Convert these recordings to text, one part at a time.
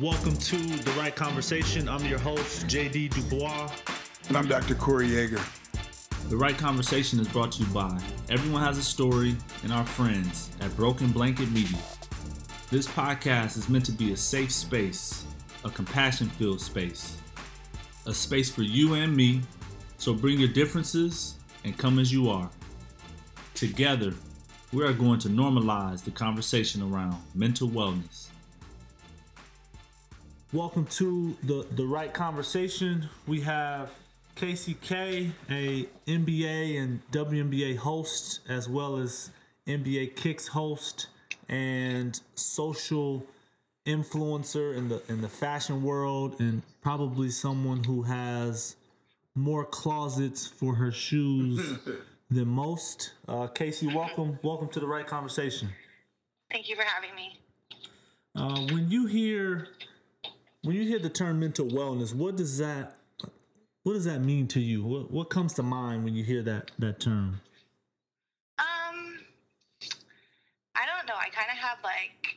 Welcome to The Right Conversation. I'm your host, JD DuBois. And I'm Dr. Corey Yeager. The Right Conversation is brought to you by Everyone Has a Story and our friends at Broken Blanket Media. This podcast is meant to be a safe space, a compassion filled space, a space for you and me. So bring your differences and come as you are. Together, we are going to normalize the conversation around mental wellness. Welcome to the the right conversation. We have Kayce K, a NBA and WNBA host, as well as NBA Kicks host and social influencer in the in the fashion world, and probably someone who has more closets for her shoes than most. Uh, Kayce, welcome welcome to the right conversation. Thank you for having me. Uh, when you hear when you hear the term mental wellness, what does that what does that mean to you? What what comes to mind when you hear that that term? Um, I don't know. I kind of have like,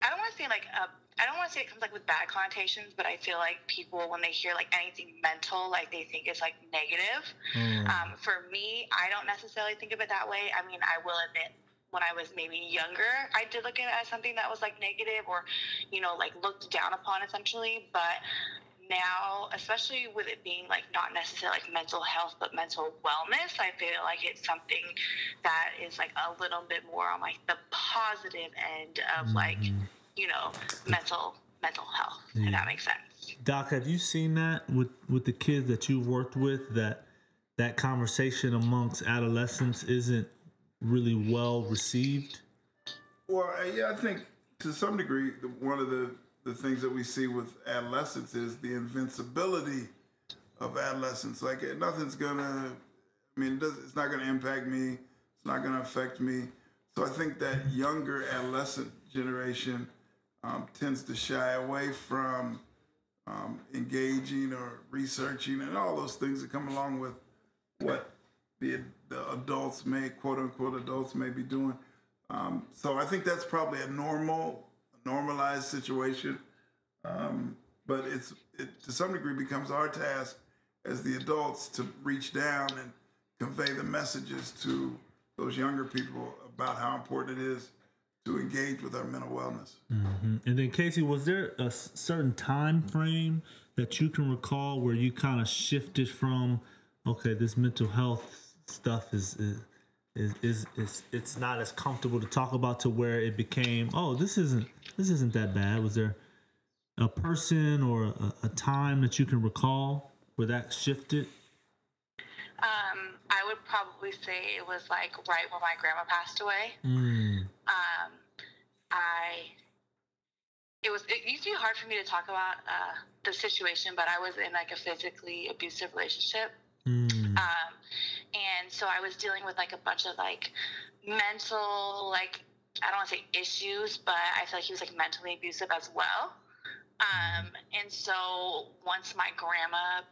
I don't want to say like a, I don't want to say it comes like with bad connotations, but I feel like people when they hear like anything mental, like they think it's like negative. Mm. Um, for me, I don't necessarily think of it that way. I mean, I will admit when I was maybe younger, I did look at it as something that was like negative or, you know, like looked down upon essentially. But now, especially with it being like not necessarily like mental health, but mental wellness, I feel like it's something that is like a little bit more on like the positive end of mm-hmm. like, you know, mental mental health. If that makes sense. Doc, have you seen that with with the kids that you've worked with that that conversation amongst adolescents isn't really well received? Well, yeah, I think to some degree, one of the, the things that we see with adolescents is the invincibility of adolescence. Like, eh, nothing's gonna, I mean, it's not gonna impact me, it's not gonna affect me. So I think that younger adolescent generation um, tends to shy away from um, engaging or researching and all those things that come along with what the, the adults may, quote unquote, adults may be doing. Um, so I think that's probably a normal, normalized situation. Um, but it's it to some degree becomes our task as the adults to reach down and convey the messages to those younger people about how important it is to engage with our mental wellness. And then Kayce, was there a certain time frame that you can recall where you kind of shifted from, okay, this mental health stuff is is is, is, is it's not as comfortable to talk about to where it became, oh, this isn't this isn't that bad. Was there a person or a, a time that you can recall where that shifted? Um, I would probably say it was like right when my grandma passed away. Mm, um, I it was it used to be hard for me to talk about uh, the situation, but I was in like a physically abusive relationship, so I was dealing with like a bunch of like mental like I don't want to say issues, but I feel like he was like mentally abusive as well. Um, and so once my grandma,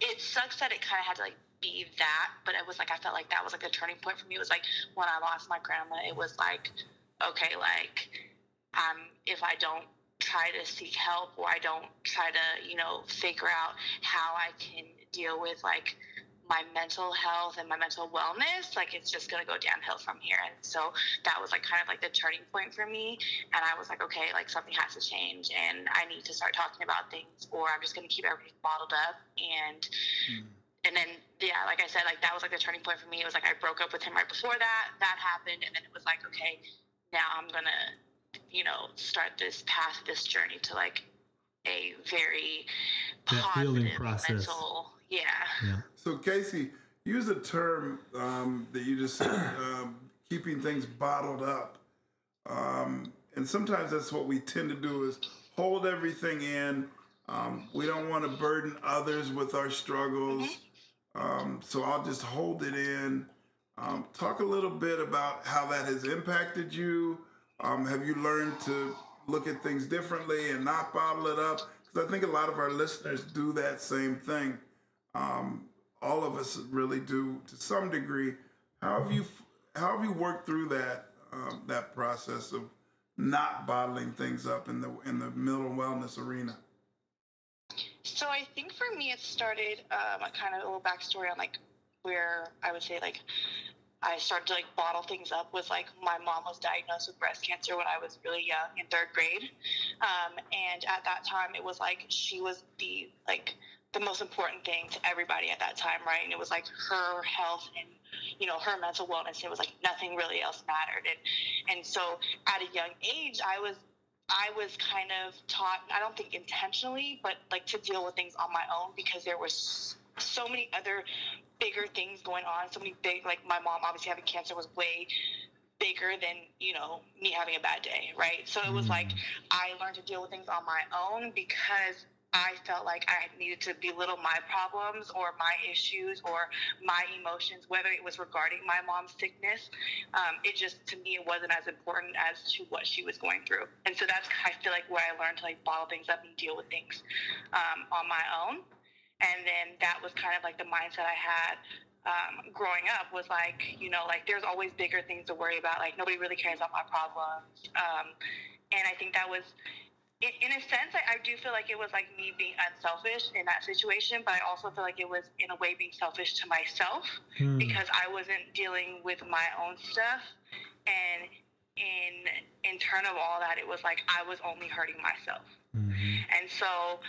it sucks that it kind of had to like be that, but it was like I felt like that was like a turning point for me. It was like when I lost my grandma, it was like, okay, like um, if I don't try to seek help or I don't try to, you know, figure out how I can deal with like my mental health and my mental wellness, like it's just gonna go downhill from here. And so that was like kind of like the turning point for me. And I was like, okay, like something has to change and I need to start talking about things or I'm just gonna keep everything bottled up and hmm. and then yeah, like I said, like that was like the turning point for me. It was like I broke up with him right before that. That happened and then it was like, okay, now I'm gonna, you know, start this path, this journey to like a very That positive healing process. mental yeah. yeah. So Kayce, use a term um, that you just said, um, keeping things bottled up. Um, and sometimes that's what we tend to do is hold everything in. Um, we don't want to burden others with our struggles. Um, so I'll just hold it in. Um, talk a little bit about how that has impacted you. Um, have you learned to look at things differently and not bottle it up? Because I think a lot of our listeners do that same thing. Um, all of us really do to some degree. How have you how have you worked through that um, that process of not bottling things up in the in the mental wellness arena? So I think for me, it started um, a kind of a little backstory on like where I would say like I started to like bottle things up was like my mom was diagnosed with breast cancer when I was really young in third grade, um, and at that time it was like she was the like the most important thing to everybody at that time, right? And it was like her health and you know her mental wellness. It was like nothing really else mattered, and and so at a young age I was I was kind of taught, I don't think intentionally, but like to deal with things on my own because there was so many other bigger things going on. So many big, like my mom obviously having cancer was way bigger than, you know, me having a bad day, right? So it was like mm. I learned to deal with things on my own because I felt like I needed to belittle my problems or my issues or my emotions, whether it was regarding my mom's sickness. Um, it just, to me, it wasn't as important as to what she was going through. And so that's, I feel like, where I learned to like bottle things up and deal with things um, on my own. And then that was kind of like the mindset I had um, growing up was like, you know, like there's always bigger things to worry about. Like nobody really cares about my problems. Um, and I think that was in, in a sense, I, I do feel like it was like me being unselfish in that situation, but I also feel like it was in a way being selfish to myself Hmm. because I wasn't dealing with my own stuff, and in in turn of all that, it was like I was only hurting myself, Mhm. and so.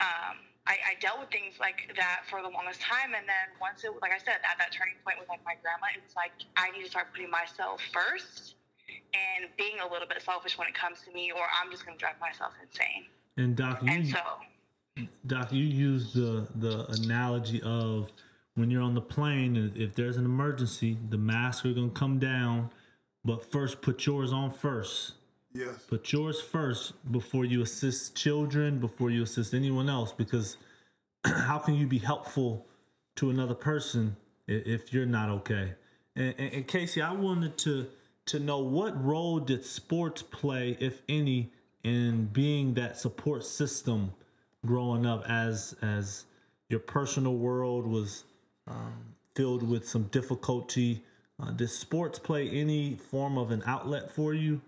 Um, I, I dealt with things like that for the longest time, and then once it, like I said, at that turning point with like my grandma, it was like I need to start putting myself first, and being a little bit selfish when it comes to me, or I'm just going to drive myself insane. And Doc, And you, so, Doc, you use the the analogy of when you're on the plane, and if there's an emergency, the masks are gonna come down, but first put yours on first. Yes. Put yours first before you assist children, before you assist anyone else, because how can you be helpful to another person if you're not okay? And, and, and Kayce, I wanted to to know what role did sports play, if any, in being that support system growing up as as your personal world was um, filled with some difficulty. Uh, did sports play any form of an outlet for you?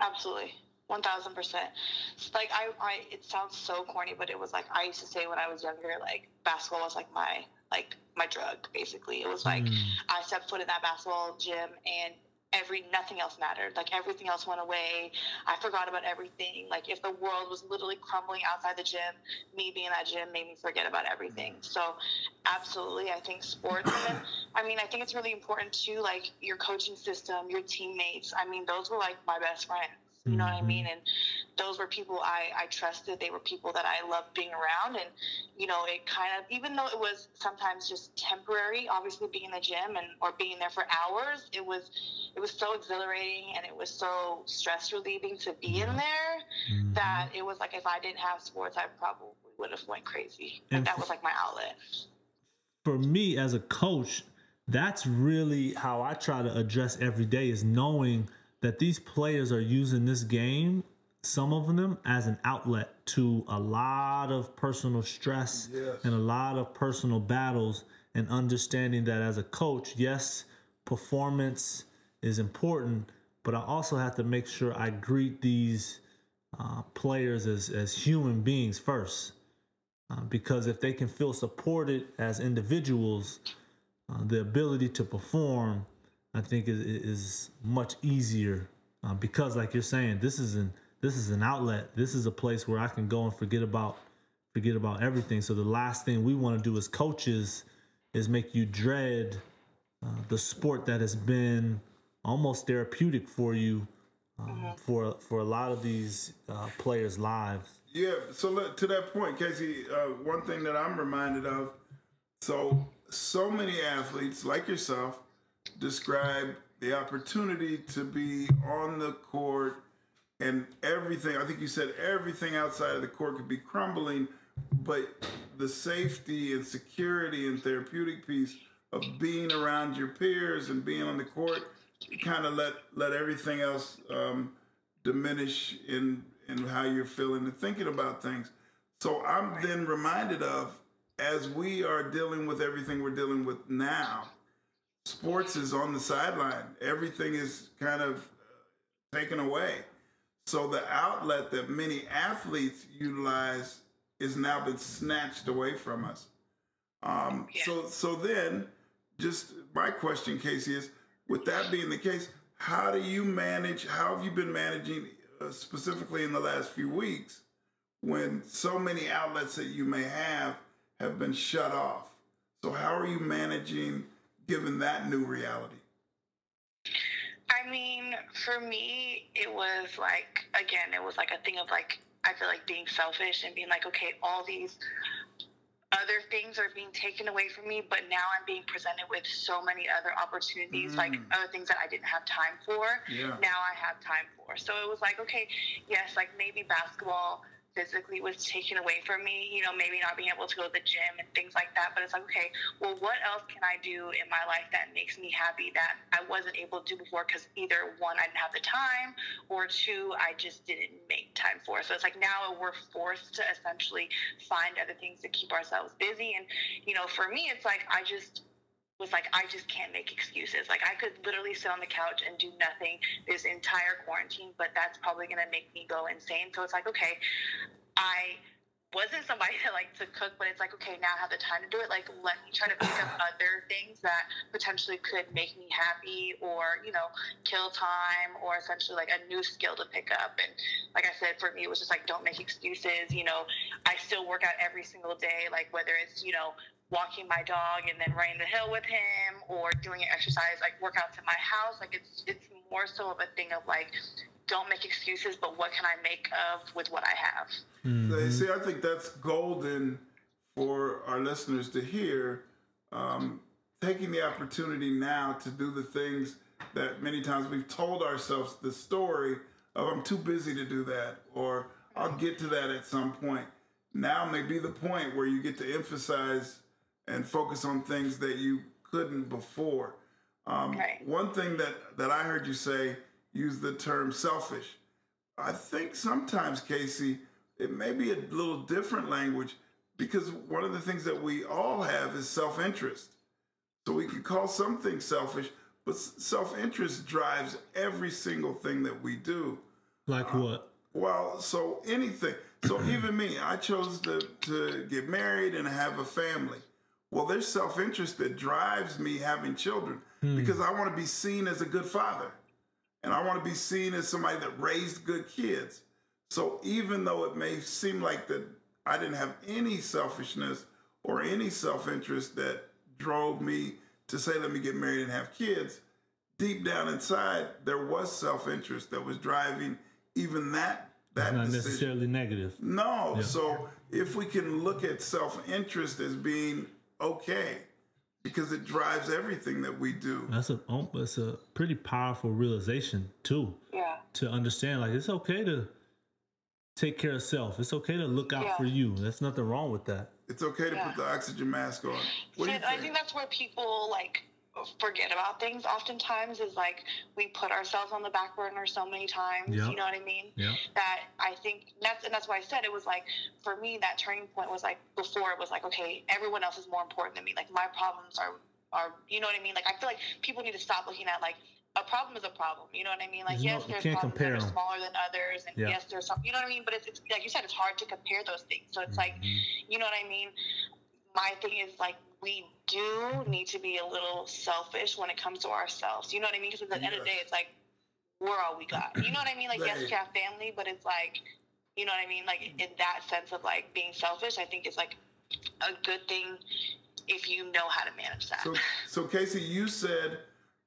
absolutely. One thousand percent. Like I, I, it sounds so corny, but it was like I used to say when I was younger, like basketball was like my, like my drug. Basically, it was like Mm. I stepped foot in that basketball gym, and every nothing else mattered. Like everything else went away. I forgot about everything. Like if the world was literally crumbling outside the gym, me being in that gym made me forget about everything. Mm. So absolutely, I think sports. And then, I mean, I think it's really important too. Like your coaching system, your teammates. I mean, those were like my best friends. You know what I Mhm. mean? And those were people I, I trusted. They were people that I loved being around. And, you know, it kind of, even though it was sometimes just temporary, obviously being in the gym and, or being there for hours, it was, it was so exhilarating and it was so stress relieving to be in there Mhm. that it was like, if I didn't have sports, I probably would have went crazy. And And that was like my outlet. for me as a coach, that's really how I try to address every day is knowing that these players are using this game, some of them, as an outlet to a lot of personal stress Yes. and a lot of personal battles, and understanding that as a coach, yes, performance is important, but I also have to make sure I greet these uh, players as, as human beings first. Uh, because if they can feel supported as individuals, uh, the ability to perform, I think, is, is much easier. Uh, because, like you're saying, this is an this is an outlet. This is a place where I can go and forget about forget about everything. So the last thing we want to do as coaches is make you dread uh, the sport that has been almost therapeutic for you um, for for a lot of these uh, players' lives. Yeah, so let, to that point, Kayce, uh, one thing that I'm reminded of so, so many athletes like yourself describe the opportunity to be on the court and everything. I think you said everything outside of the court could be crumbling, but the safety and security and therapeutic piece of being around your peers and being on the court kind of let let everything else um, diminish in in how you're feeling and thinking about things. So I'm then reminded of as we are dealing with everything we're dealing with now, sports is on the sideline. Everything is kind of taken away. So the outlet that many athletes utilize is now been snatched away from us. Um, Yeah. So so then, just my question, Kayce, is with that being the case, how do you manage? How have you been managing uh, specifically in the last few weeks when so many outlets that you may have have been shut off? So how are you managing given that new reality? I mean, for me, it was like again, it was like a thing of like I feel like being selfish and being like, okay, all these other things are being taken away from me, but now I'm being presented with so many other opportunities, like Mm. other things that I didn't have time for. Yeah. Now I have time for. So it was like, okay, yes, like maybe basketball physically was taken away from me, you know, maybe not being able to go to the gym and things like that. But it's like, okay, well, what else can I do in my life that makes me happy that I wasn't able to do before? Because either one, I didn't have the time, or two, I just didn't make time for. So it's like now we're forced to essentially find other things to keep ourselves busy. And, you know, for me, it's like I just was like, I just can't make excuses. Like, I could literally sit on the couch and do nothing this entire quarantine, but that's probably going to make me go insane. So it's like, okay, I wasn't somebody that liked to cook, but it's like, okay, now I have the time to do it. Like, let me try to pick up other things that potentially could make me happy or, you know, kill time or essentially like a new skill to pick up. And like I said, for me, it was just like, don't make excuses. You know, I still work out every single day, like whether it's, you know, walking my dog and then running the hill with him or doing an exercise like workouts in my house like it's it's more so of a thing of like don't make excuses but what can i make of with what i have They See, I think that's golden for our listeners to hear. Um, taking the opportunity now to do the things that many times we've told ourselves the story of I'm too busy to do that, or I'll get to that at some point. Now may be the point where you get to emphasize and focus on things that you couldn't before. Um, Right. One thing that, that I heard you say, use the term selfish. I think sometimes, Kayce, it may be a little different language because one of the things that we all have is self interest. So we can call something selfish, but self interest drives every single thing that we do. Like what? Well, so anything. So even me, I chose to, to get married and have a family. Well, there's self interest that drives me having children hmm. because I want to be seen as a good father. And I want to be seen as somebody that raised good kids. So even though it may seem like that I didn't have any selfishness or any self interest that drove me to say, let me get married and have kids, deep down inside, there was self interest that was driving even that that Not decision. necessarily negative. No. So if we can look at self interest as being okay, because it drives everything that we do. That's a um, it's a pretty powerful realization too. yeah To understand, like it's okay to take care of self. It's okay to look out Yeah. for you. There's nothing wrong with that. It's okay to Yeah. put the oxygen mask on. What do See, you I think? think that's where people like forget about things oftentimes is like we put ourselves on the back burner so many times Yeah. you know what i mean Yeah. that i think that's and that's why i said it was like for me that turning point was like before it was like okay everyone else is more important than me like my problems are are you know what i mean like i feel like people need to stop looking at like a problem is a problem you know what i mean like There's yes you there's problems compare that are smaller than others and Yeah. yes there's some you know what i mean but it's, it's like you said it's hard to compare those things so it's like Mm-hmm. you know what I mean? My thing is like we do need to be a little selfish when it comes to ourselves. You know what I mean? Because at the end of the day, it's like we're all we got. You know what I mean? Like yes, we have family, but it's like you know what I mean? Like in that sense of like being selfish, I think it's like a good thing if you know how to manage that. So, so Kayce, you said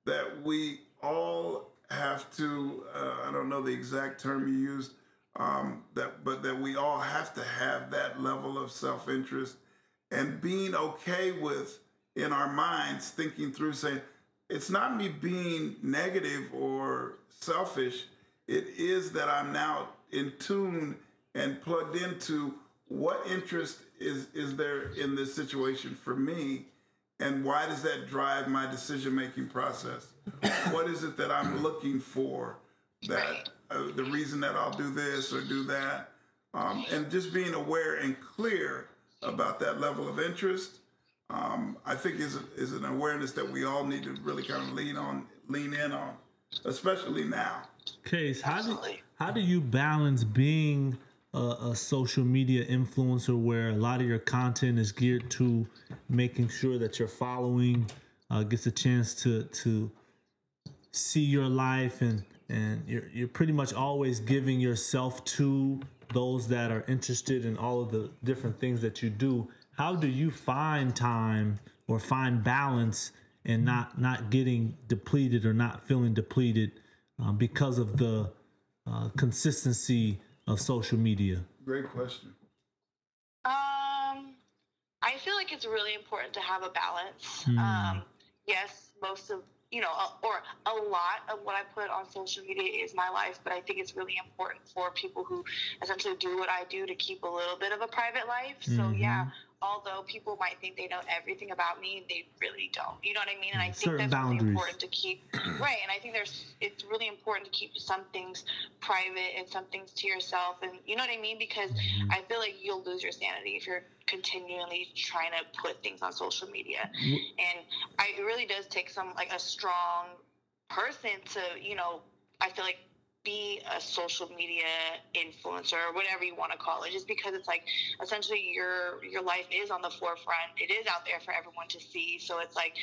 that we all have to. Uh, I don't know the exact term you used. Um, that, but that we all have to have that level of self-interest and being okay with in our minds thinking through saying it's not me being negative or selfish. It is that i'm now in tune and plugged into what interest is is there in this situation for me and why does that drive my decision making process? What is it that i'm looking for that uh, the reason that i'll do this or do that? Um, and just being aware and clear about that level of interest um, i think is, is an awareness that we all need to really kind of lean on lean in on especially now. Case, how do how do you balance being a, a social media influencer where a lot of your content is geared to making sure that your following uh, gets a chance to to see your life and and you're you're pretty much always giving yourself to those that are interested in all of the different things that you do. How do you find time or find balance and not not getting depleted or not feeling depleted uh, because of the uh, consistency of social media? Great question. Um, I feel like it's really important to have a balance. Hmm. Um, yes, most of you know, or a lot of what I put on social media is my life, but I think it's really important for people who essentially do what I do to keep a little bit of a private life. So Mhm. yeah, although people might think they know everything about me, they really don't. You know what I mean? And I think Certain that's really important to keep right. And I think there's it's really important to keep some things private and some things to yourself. And you know what I mean? Because Mm-hmm. I feel like you'll lose your sanity if you're continually trying to put things on social media. And I, it really does take some like a strong person to, you know, I feel like be a social media influencer or whatever you want to call it just because it's like essentially your your life is on the forefront. It is out there for everyone to see. So it's like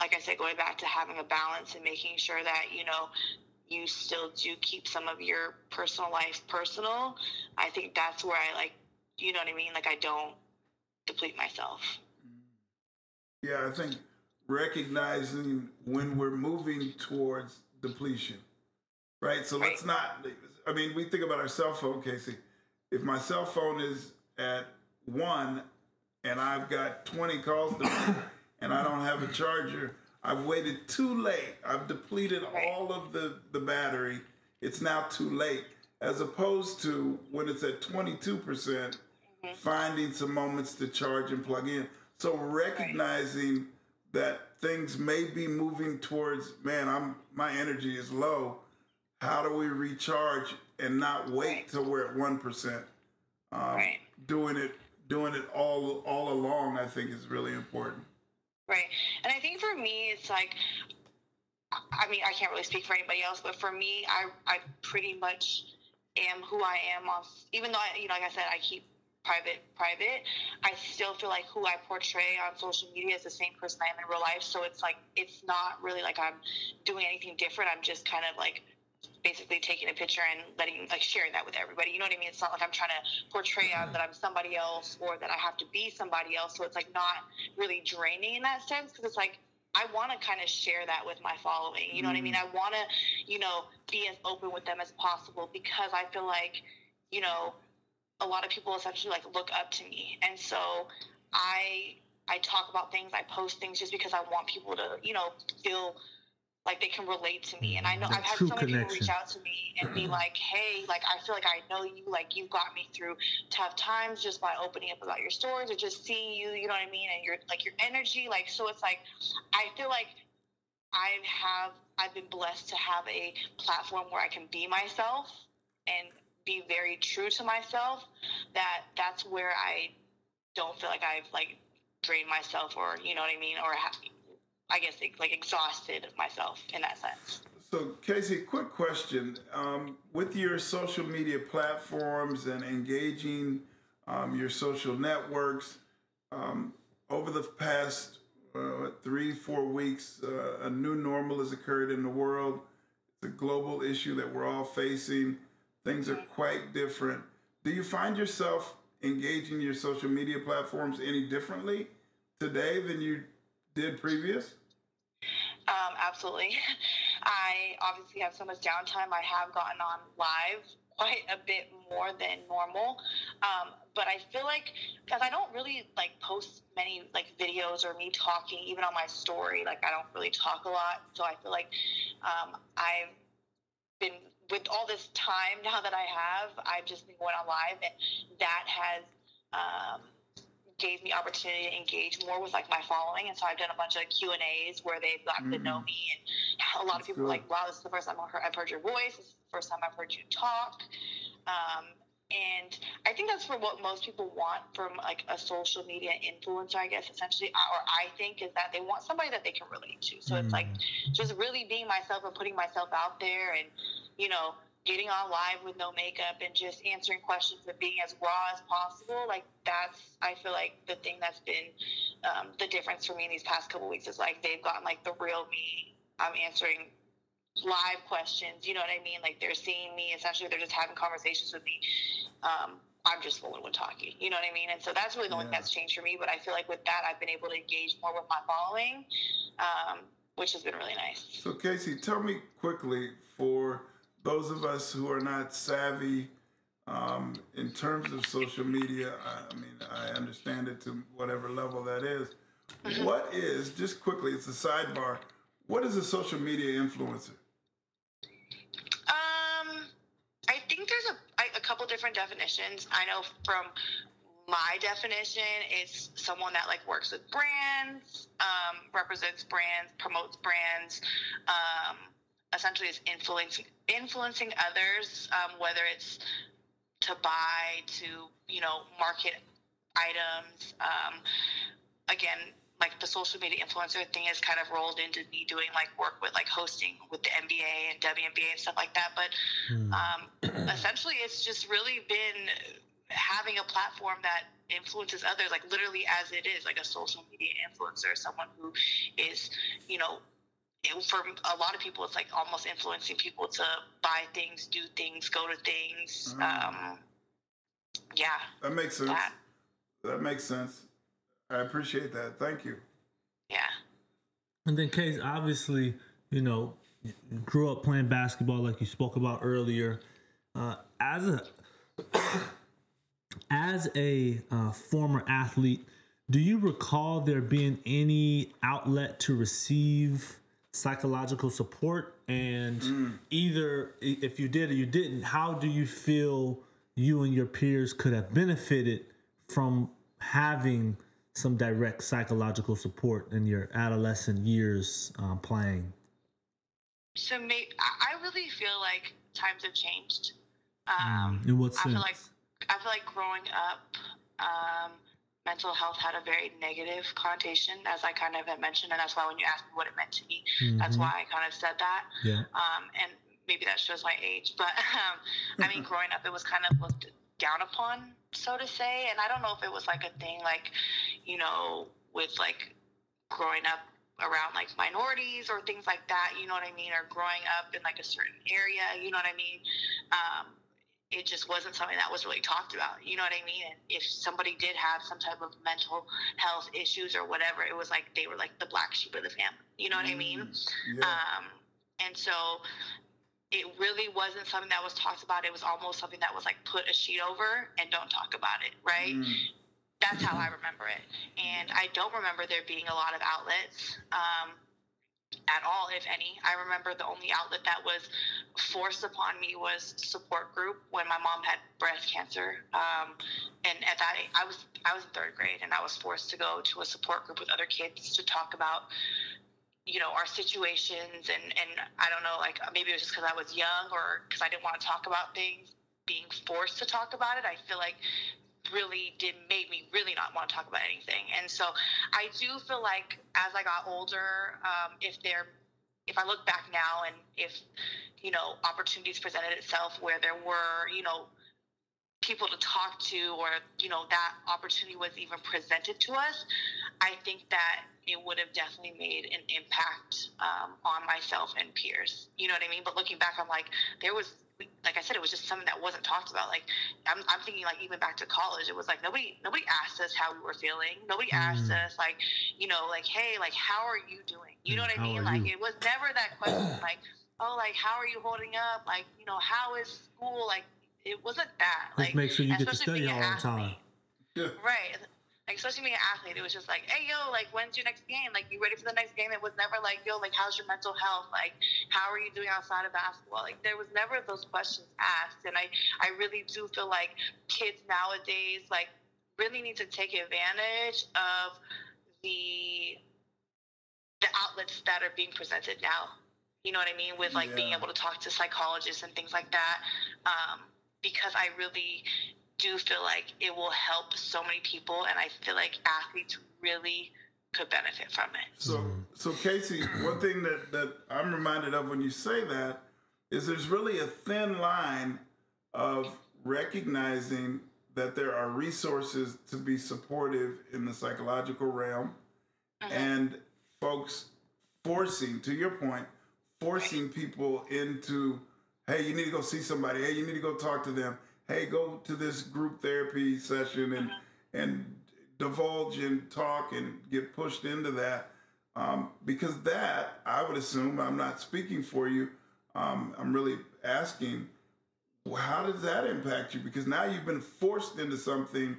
like i said going back to having a balance and making sure that you know you still do keep some of your personal life personal i think that's where i like you know what i mean? Like i don't deplete myself. Yeah, I think recognizing when we're moving towards depletion, right? So let's not, I mean, we think about our cell phone, Kayce. If my cell phone is at one and I've got 20 calls to make and I don't have a charger, I've waited too late. I've depleted all of the, the battery. It's now too late. As opposed to when it's at 22%, mm-hmm. finding some moments to charge and plug in. So recognizing that things may be moving towards, man, I'm my energy is low. How do we recharge and not wait Right. till we're at one percent? Um, Right. Doing it, doing it all all along, I think is really important. Right. And I think for me, it's like, I mean, I can't really speak for anybody else, but for me, I, I pretty much am who I am on, even though, I, you know, like I said, I keep private, private, I still feel like who I portray on social media is the same person I am in real life. So it's like, it's not really like I'm doing anything different. I'm just kind of like, basically taking a picture and letting like sharing that with everybody. You know what I mean? It's not like I'm trying to portray out mm-hmm. that I'm somebody else or that I have to be somebody else. So it's like not really draining in that sense because it's like I want to kind of share that with my following. You know what I mean? Mm-hmm. I want to, you know, be as open with them as possible because I feel like, you know, a lot of people essentially like look up to me, and so I I talk about things, I post things just because I want people to, you know, feel like they can relate to me. And I know That I've had so many people reach out to me and be like, "Hey, like I feel like I know you. Like you've got me through tough times just by opening up about your stories or just seeing you. You know what I mean? And your like your energy. Like so, it's like I feel like I have I've been blessed to have a platform where I can be myself and be very true to myself. That that's where I don't feel like I've like drained myself or you know what I mean or ha- I guess like exhausted myself in that sense. So, Kayce, quick question. Um, with your social media platforms and engaging um, your social networks, um, over the past uh, three, four weeks, uh, a new normal has occurred in the world. It's a global issue that we're all facing. Things are quite different. Do you find yourself engaging your social media platforms any differently today than you did previous? Um, absolutely. I obviously have so much downtime. I have gotten on live quite a bit more than normal. Um, but I feel like because I don't really like post many like videos or me talking even on my story. Like I don't really talk a lot. So I feel like um, I've been with all this time now that I have. I've just been going on live, and that has. Um, gave me opportunity to engage more with like my following and so i've done a bunch of q and a's where they've gotten to know me and a lot of people are like wow this is the first time i've heard, I've heard your voice this is the first time i've heard you talk um, and I think that's for what most people want from like a social media influencer, I guess, essentially, or I think is that they want somebody that they can relate to. So mm. it's like mm. just really being myself and putting myself out there and, you know, getting on live with no makeup and just answering questions and being as raw as possible. Like that's, I feel like the thing that's been um, the difference for me in these past couple weeks is like they've gotten like the real me. I'm answering live questions. You know what I mean? Like they're seeing me. Essentially, they're just having conversations with me. Um, I'm just the one talking. You know what I mean? And so that's really the yeah. only thing that's changed for me. But I feel like with that, I've been able to engage more with my following, um, which has been really nice. So Kayce, tell me quickly for those of us who are not savvy um, in terms of social media. I, I mean, I understand it to whatever level that is. Mm-hmm. What is just quickly? It's a sidebar. What is a social media influencer? Um, I think there's a, a couple different definitions. I know from my definition, it's someone that like works with brands, um, represents brands, promotes brands, um, essentially is influencing influencing others, um, whether it's to buy, to you know, market items. Um, again, like the social media influencer thing has kind of rolled into me doing like work with like hosting with the NBA and WNBA and stuff like that. But mm. um, essentially, it's just really been having a platform that influences others, like literally as it is, like a social media influencer, someone who is, you know, for a lot of people, it's like almost influencing people to buy things, do things, go to things. Mm. Um, yeah, that makes sense. That. that makes sense. I appreciate that. Thank you. Yeah. And then, Case, obviously, you know, grew up playing basketball like you spoke about earlier. Uh, as a as a uh, former athlete, do you recall there being any outlet to receive psychological support? And mm. either if you did or you didn't, how do you feel you and your peers could have benefited from having some direct psychological support in your adolescent years um, playing? So maybe, I really feel like times have changed. Um, in what sense? I feel like I feel like growing up, um, mental health had a very negative connotation, as I kind of had mentioned, and that's why when you asked me what it meant to me, mm-hmm. that's why I kind of said that. Yeah. Um, and maybe that shows my age, but um, I mean, growing up, it was kind of looked down upon so to say. And I don't know if it was like a thing, like, you know, with like growing up around like minorities or things like that, you know what I mean, or growing up in like a certain area, you know what I mean. Um, it just wasn't something that was really talked about. You know what I mean? And if somebody did have some type of mental health issues or whatever, it was like they were like the black sheep of the family. You know what I mean? Mm, yeah. Um, and so it really wasn't something that was talked about. It was almost something that was like put a sheet over and don't talk about it, right? Mm. That's how I remember it. And I don't remember there being a lot of outlets um, at all, if any. I remember the only outlet that was forced upon me was support group when my mom had breast cancer. Um, and at that, I was I was in third grade, and I was forced to go to a support group with other kids to talk about you know our situations and and I don't know like maybe it was just because I was young or because I didn't want to talk about things being forced to talk about it I feel like really did made me really not want to talk about anything. And so I do feel like as I got older um, if there if I look back now and if you know opportunities presented itself where there were you know people to talk to or you know that opportunity was even presented to us i think that it would have definitely made an impact um, on myself and peers. You know what i mean? But looking back i'm like there was like i said it was just something that wasn't talked about like i'm, I'm thinking like even back to college it was like nobody nobody asked us how we were feeling nobody mm. asked us like you know like hey like how are you doing you know what i mean like you? it was never that question like oh like how are you holding up like you know how is school like it wasn't that. Just like, make sure you get to study all the time. Yeah. Right. Like, especially being an athlete, it was just like, hey, yo, like, when's your next game? Like, you ready for the next game? It was never like, yo, like, how's your mental health? Like, how are you doing outside of basketball? Like, there was never those questions asked. And I, I really do feel like kids nowadays, like, really need to take advantage of the the outlets that are being presented now. You know what I mean? With like yeah. being able to talk to psychologists and things like that. Um, because I really do feel like it will help so many people, and I feel like athletes really could benefit from it. So, so Kayce, one thing that that I'm reminded of when you say that is there's really a thin line of recognizing that there are resources to be supportive in the psychological realm Mhm. and folks forcing to your point forcing people into hey you need to go see somebody hey you need to go talk to them hey go to this group therapy session and and divulge and talk and get pushed into that. Um, because that i would assume i'm not speaking for you um, i'm really asking well, how does that impact you? Because now you've been forced into something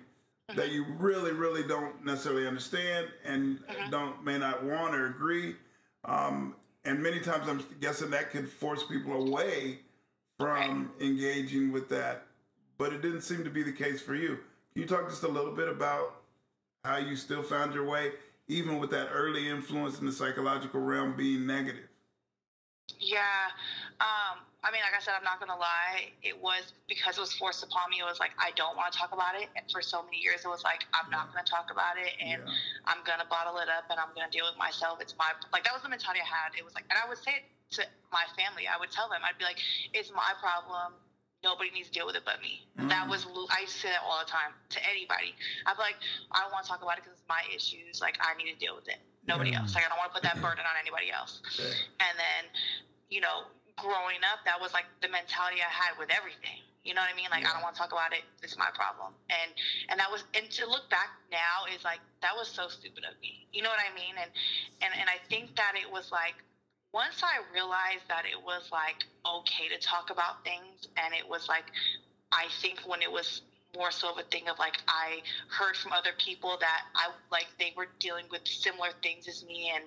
that you really really don't necessarily understand and don't may not want or agree. Um, and many times i'm guessing that could force people away from engaging with that but it didn't seem to be the case for you can you talk just a little bit about how you still found your way even with that early influence in the psychological realm being negative Yeah. Um, I mean, like I said, I'm not gonna lie. It was because it was forced upon me. It was like I don't want to talk about it. And for so many years, it was like I'm not gonna talk about it, and Yeah. I'm gonna bottle it up, and I'm gonna deal with myself. It's my like that was the mentality I had. It was like, and I would say it to my family. I would tell them, I'd be like, it's my problem. Nobody needs to deal with it but me. That Mm. was I used to say that all the time to anybody. I'd be like, I don't want to talk about it because it's my issues. Like I need to deal with it. Nobody Yeah. else. Like I don't want to put that burden on anybody else. Okay. And then, you know, growing up, that was like the mentality I had with everything. You know what I mean? Like I don't want to talk about it. It's my problem. And and that was and to look back now is like that was so stupid of me. You know what I mean? And and and I think that it was like once I realized that it was like okay to talk about things and it was like I think when it was more so of a thing of like I heard from other people that I like they were dealing with similar things as me and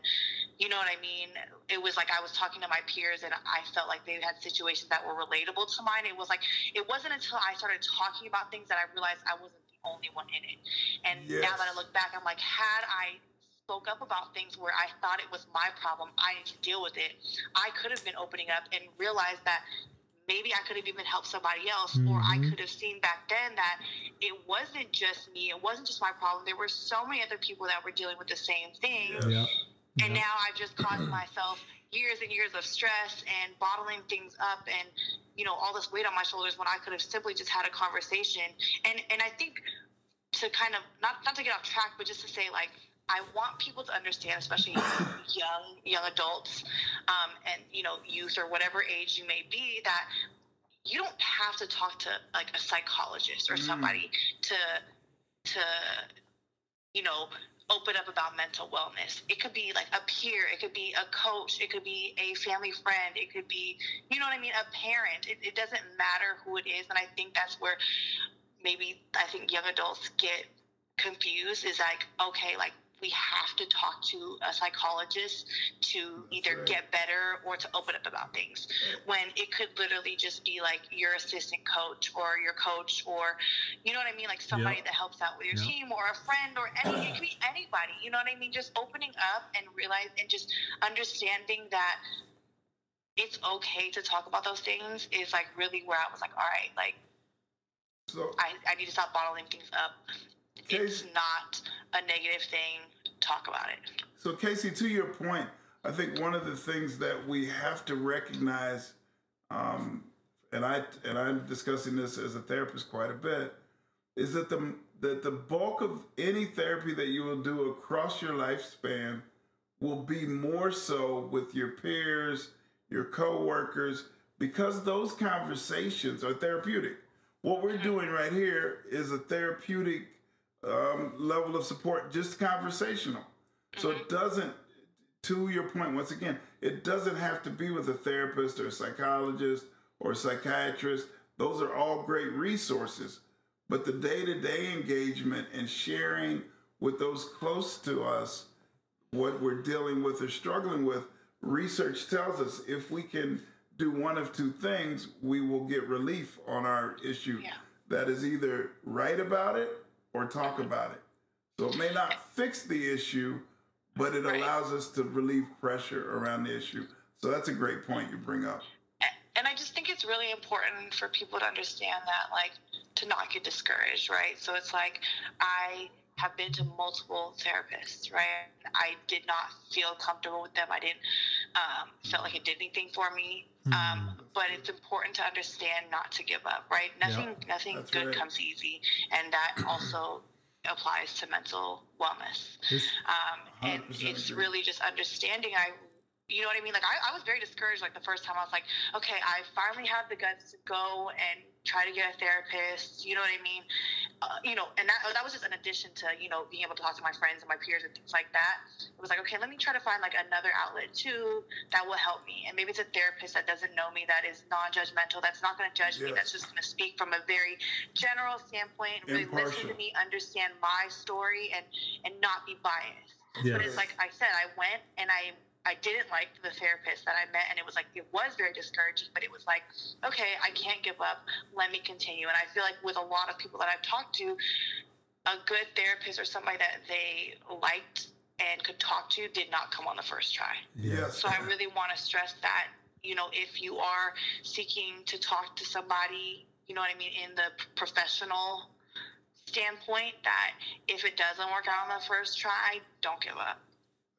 you know what I mean? It was like I was talking to my peers and I felt like they had situations that were relatable to mine. It was like it wasn't until I started talking about things that I realized I wasn't the only one in it. And now that I look back, I'm like, had I spoke up about things where I thought it was my problem, I need to deal with it, I could have been opening up and realized that maybe I could have even helped somebody else, or I Mhm. could have seen back then that it wasn't just me, it wasn't just my problem. There were so many other people that were dealing with the same thing. Yes. Yeah. And Yeah. now I've just caused myself years and years of stress and bottling things up and you know all this weight on my shoulders when I could have simply just had a conversation. And and I think to kind of not not to get off track, but just to say like I want people to understand, especially young young adults, um, and you know youth or whatever age you may be, that you don't have to talk to like a psychologist or Mm. somebody to to you know open up about mental wellness. It could be like a peer, it could be a coach, it could be a family friend, it could be, you know what I mean, a parent. It, it doesn't matter who it is. And I think that's where maybe I think young adults get confused is like, okay, like we have to talk to a psychologist to either right. get better or to open up about things when it could literally just be like your assistant coach or your coach or you know what I mean like somebody Yeah. that helps out with your Yeah. team or a friend or any it could be anybody you know what I mean just opening up and realize and just understanding that it's okay to talk about those things is like really where I was like all right like So, I, I need to stop bottling things up it's not a negative thing. Talk about it. So Kayce, to your point, I think one of the things that we have to recognize, um, and I and I'm discussing this as a therapist quite a bit, is that the that the bulk of any therapy that you will do across your lifespan will be more so with your peers, your coworkers, because those conversations are therapeutic. What we're doing right here is a therapeutic um, level of support, just conversational. So it doesn't, to your point, once again, it doesn't have to be with a therapist or a psychologist or a psychiatrist. Those are all great resources. But the day to day engagement and sharing with those close to us what we're dealing with or struggling with, research tells us if we can do one of two things, we will get relief on our issue. Yeah. That is either write about it or talk about it. So it may not fix the issue, but it Right. allows us to relieve pressure around the issue. So that's a great point you bring up. and I just think it's really important for people to understand that, like, to not get discouraged, right? So it's like I have been to multiple therapists, right? I did not feel comfortable with them. I didn't um, felt like it did anything for me. Hmm. Um, but it's important to understand not to give up, right? Nothing, nothing That's good right. comes easy, and that also applies to mental wellness. Um, and it's agree. really just understanding. I, you know what I mean? Like I, I was very discouraged. Like the first time, I was like, okay, I finally have the guts to go and try to get a therapist. You know what I mean? Uh, you know, and that that was just an addition to you know being able to talk to my friends and my peers and things like that. It was like, okay, let me try to find like another outlet too that will help me. And maybe it's a therapist that doesn't know me, that is non-judgmental, that's not going to judge me, that's just going to speak from a very general standpoint, really listen to me, understand my story, and and not be biased. Yes. But it's like I said, I went and I I didn't like the therapist that I met, and it was like it was very discouraging. But it was like, okay, I can't give up. Let me continue. And I feel like with a lot of people that I've talked to, a good therapist or somebody that they liked and could talk to did not come on the first try. Yes. So I really want to stress that, you know, if you are seeking to talk to somebody, you know what I mean, in the professional standpoint, that if it doesn't work out on the first try, don't give up.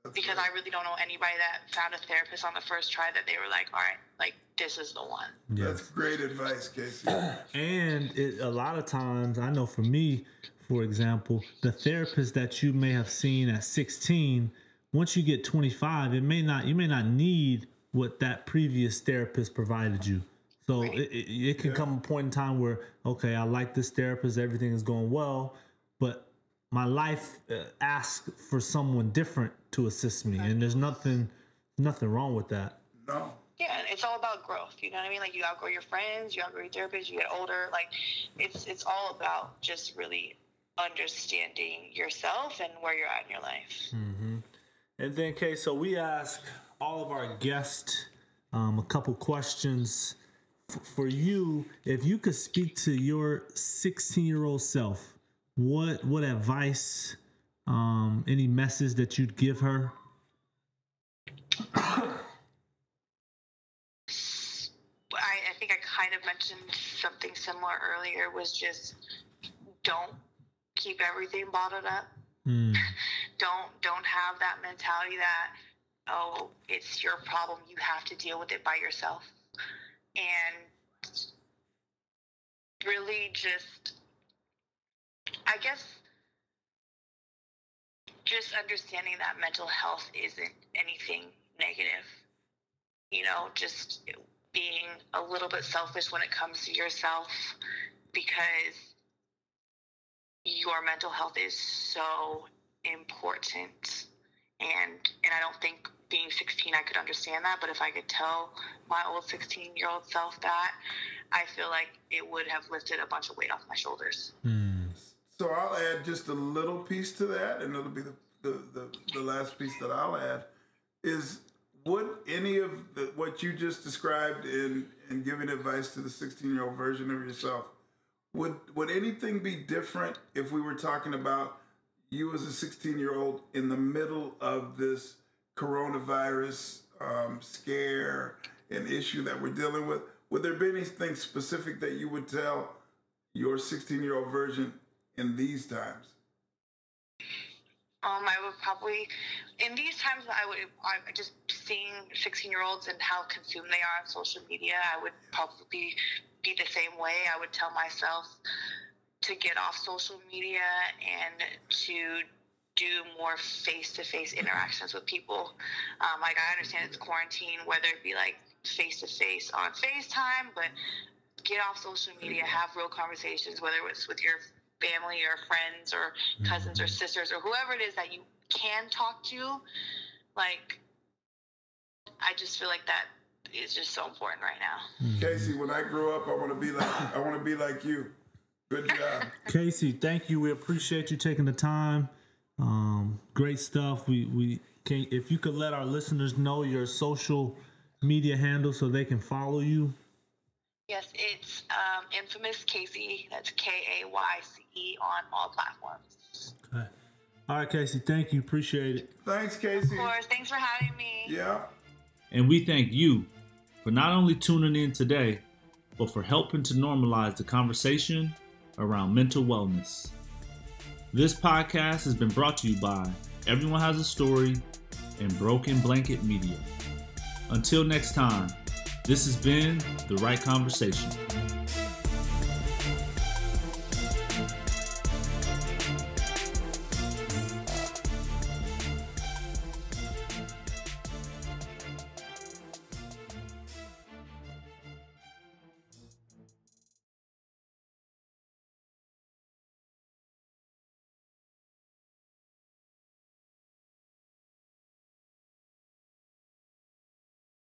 That's Because right. I really don't know anybody that found a therapist on the first try that they were like, all right, like this is the one. Yeah. That's great advice, Kayce. And it, a lot of times, I know for me, for example, the therapist that you may have seen at 16, once you get 25, it may not you may not need what that previous therapist provided you. So Right. it, it, it can come a point in time where okay, I like this therapist, everything is going well, but my life uh, asks for someone different to assist me, and there's nothing nothing wrong with that. No. Yeah, it's all about growth. You know what I mean? Like you outgrow your friends, you outgrow your therapist, you get older. Like it's it's all about just really understanding yourself and where you're at in your life. Mm-hmm. And then, Kay, so we ask all of our guests um, a couple questions F- for you. If you could speak to your 16 year old self, what what advice, um, any message that you'd give her? I, I think I kind of mentioned something similar earlier. Was just don't keep everything bottled up. Hmm. Don't don't have that mentality that oh it's your problem. You have to deal with it by yourself. And really just I guess just understanding that mental health isn't anything negative. You know, just being a little bit selfish when it comes to yourself because your mental health is so important. And and I don't think being 16 I could understand that, but if I could tell my old 16 year old self that, I feel like it would have lifted a bunch of weight off my shoulders. Hmm. So I'll add just a little piece to that, and it'll be the the, the, the last piece that I'll add is would any of the, what you just described in in giving advice to the 16 year old version of yourself would would anything be different if we were talking about you as a 16 year old in the middle of this coronavirus um, scare and issue that we're dealing with? Would there be anything specific that you would tell your 16 year old version in these times Um, I would probably, in these times, I would, I just seeing 16 year olds and how consumed they are on social media, I would probably be the same way. I would tell myself to get off social media and to do more face to face interactions with people. Um, like, I understand it's quarantine, whether it be like face to face on FaceTime, but get off social media, have real conversations, whether it's with your family or friends or cousins or sisters or whoever it is that you can talk to. Like, I just feel like that is just so important right now. Kayce when i grow up i want to be like i want to be like you good job Kayce, thank you. We appreciate you taking the time. Um, great stuff. We we can if you could let our listeners know your social media handle so they can follow you. Yes, it's um, infamous Kayce. That's K A Y C E on all platforms. Okay. All right, Kayce. Thank you. Appreciate it. thanks Kayce Of course, thanks for having me. yeah And we thank you for not only tuning in today, but for helping to normalize the conversation around mental wellness. This podcast has been brought to you by Everyone Has a Story and Broken Blanket Media. Until next time, this has been The Right Conversation.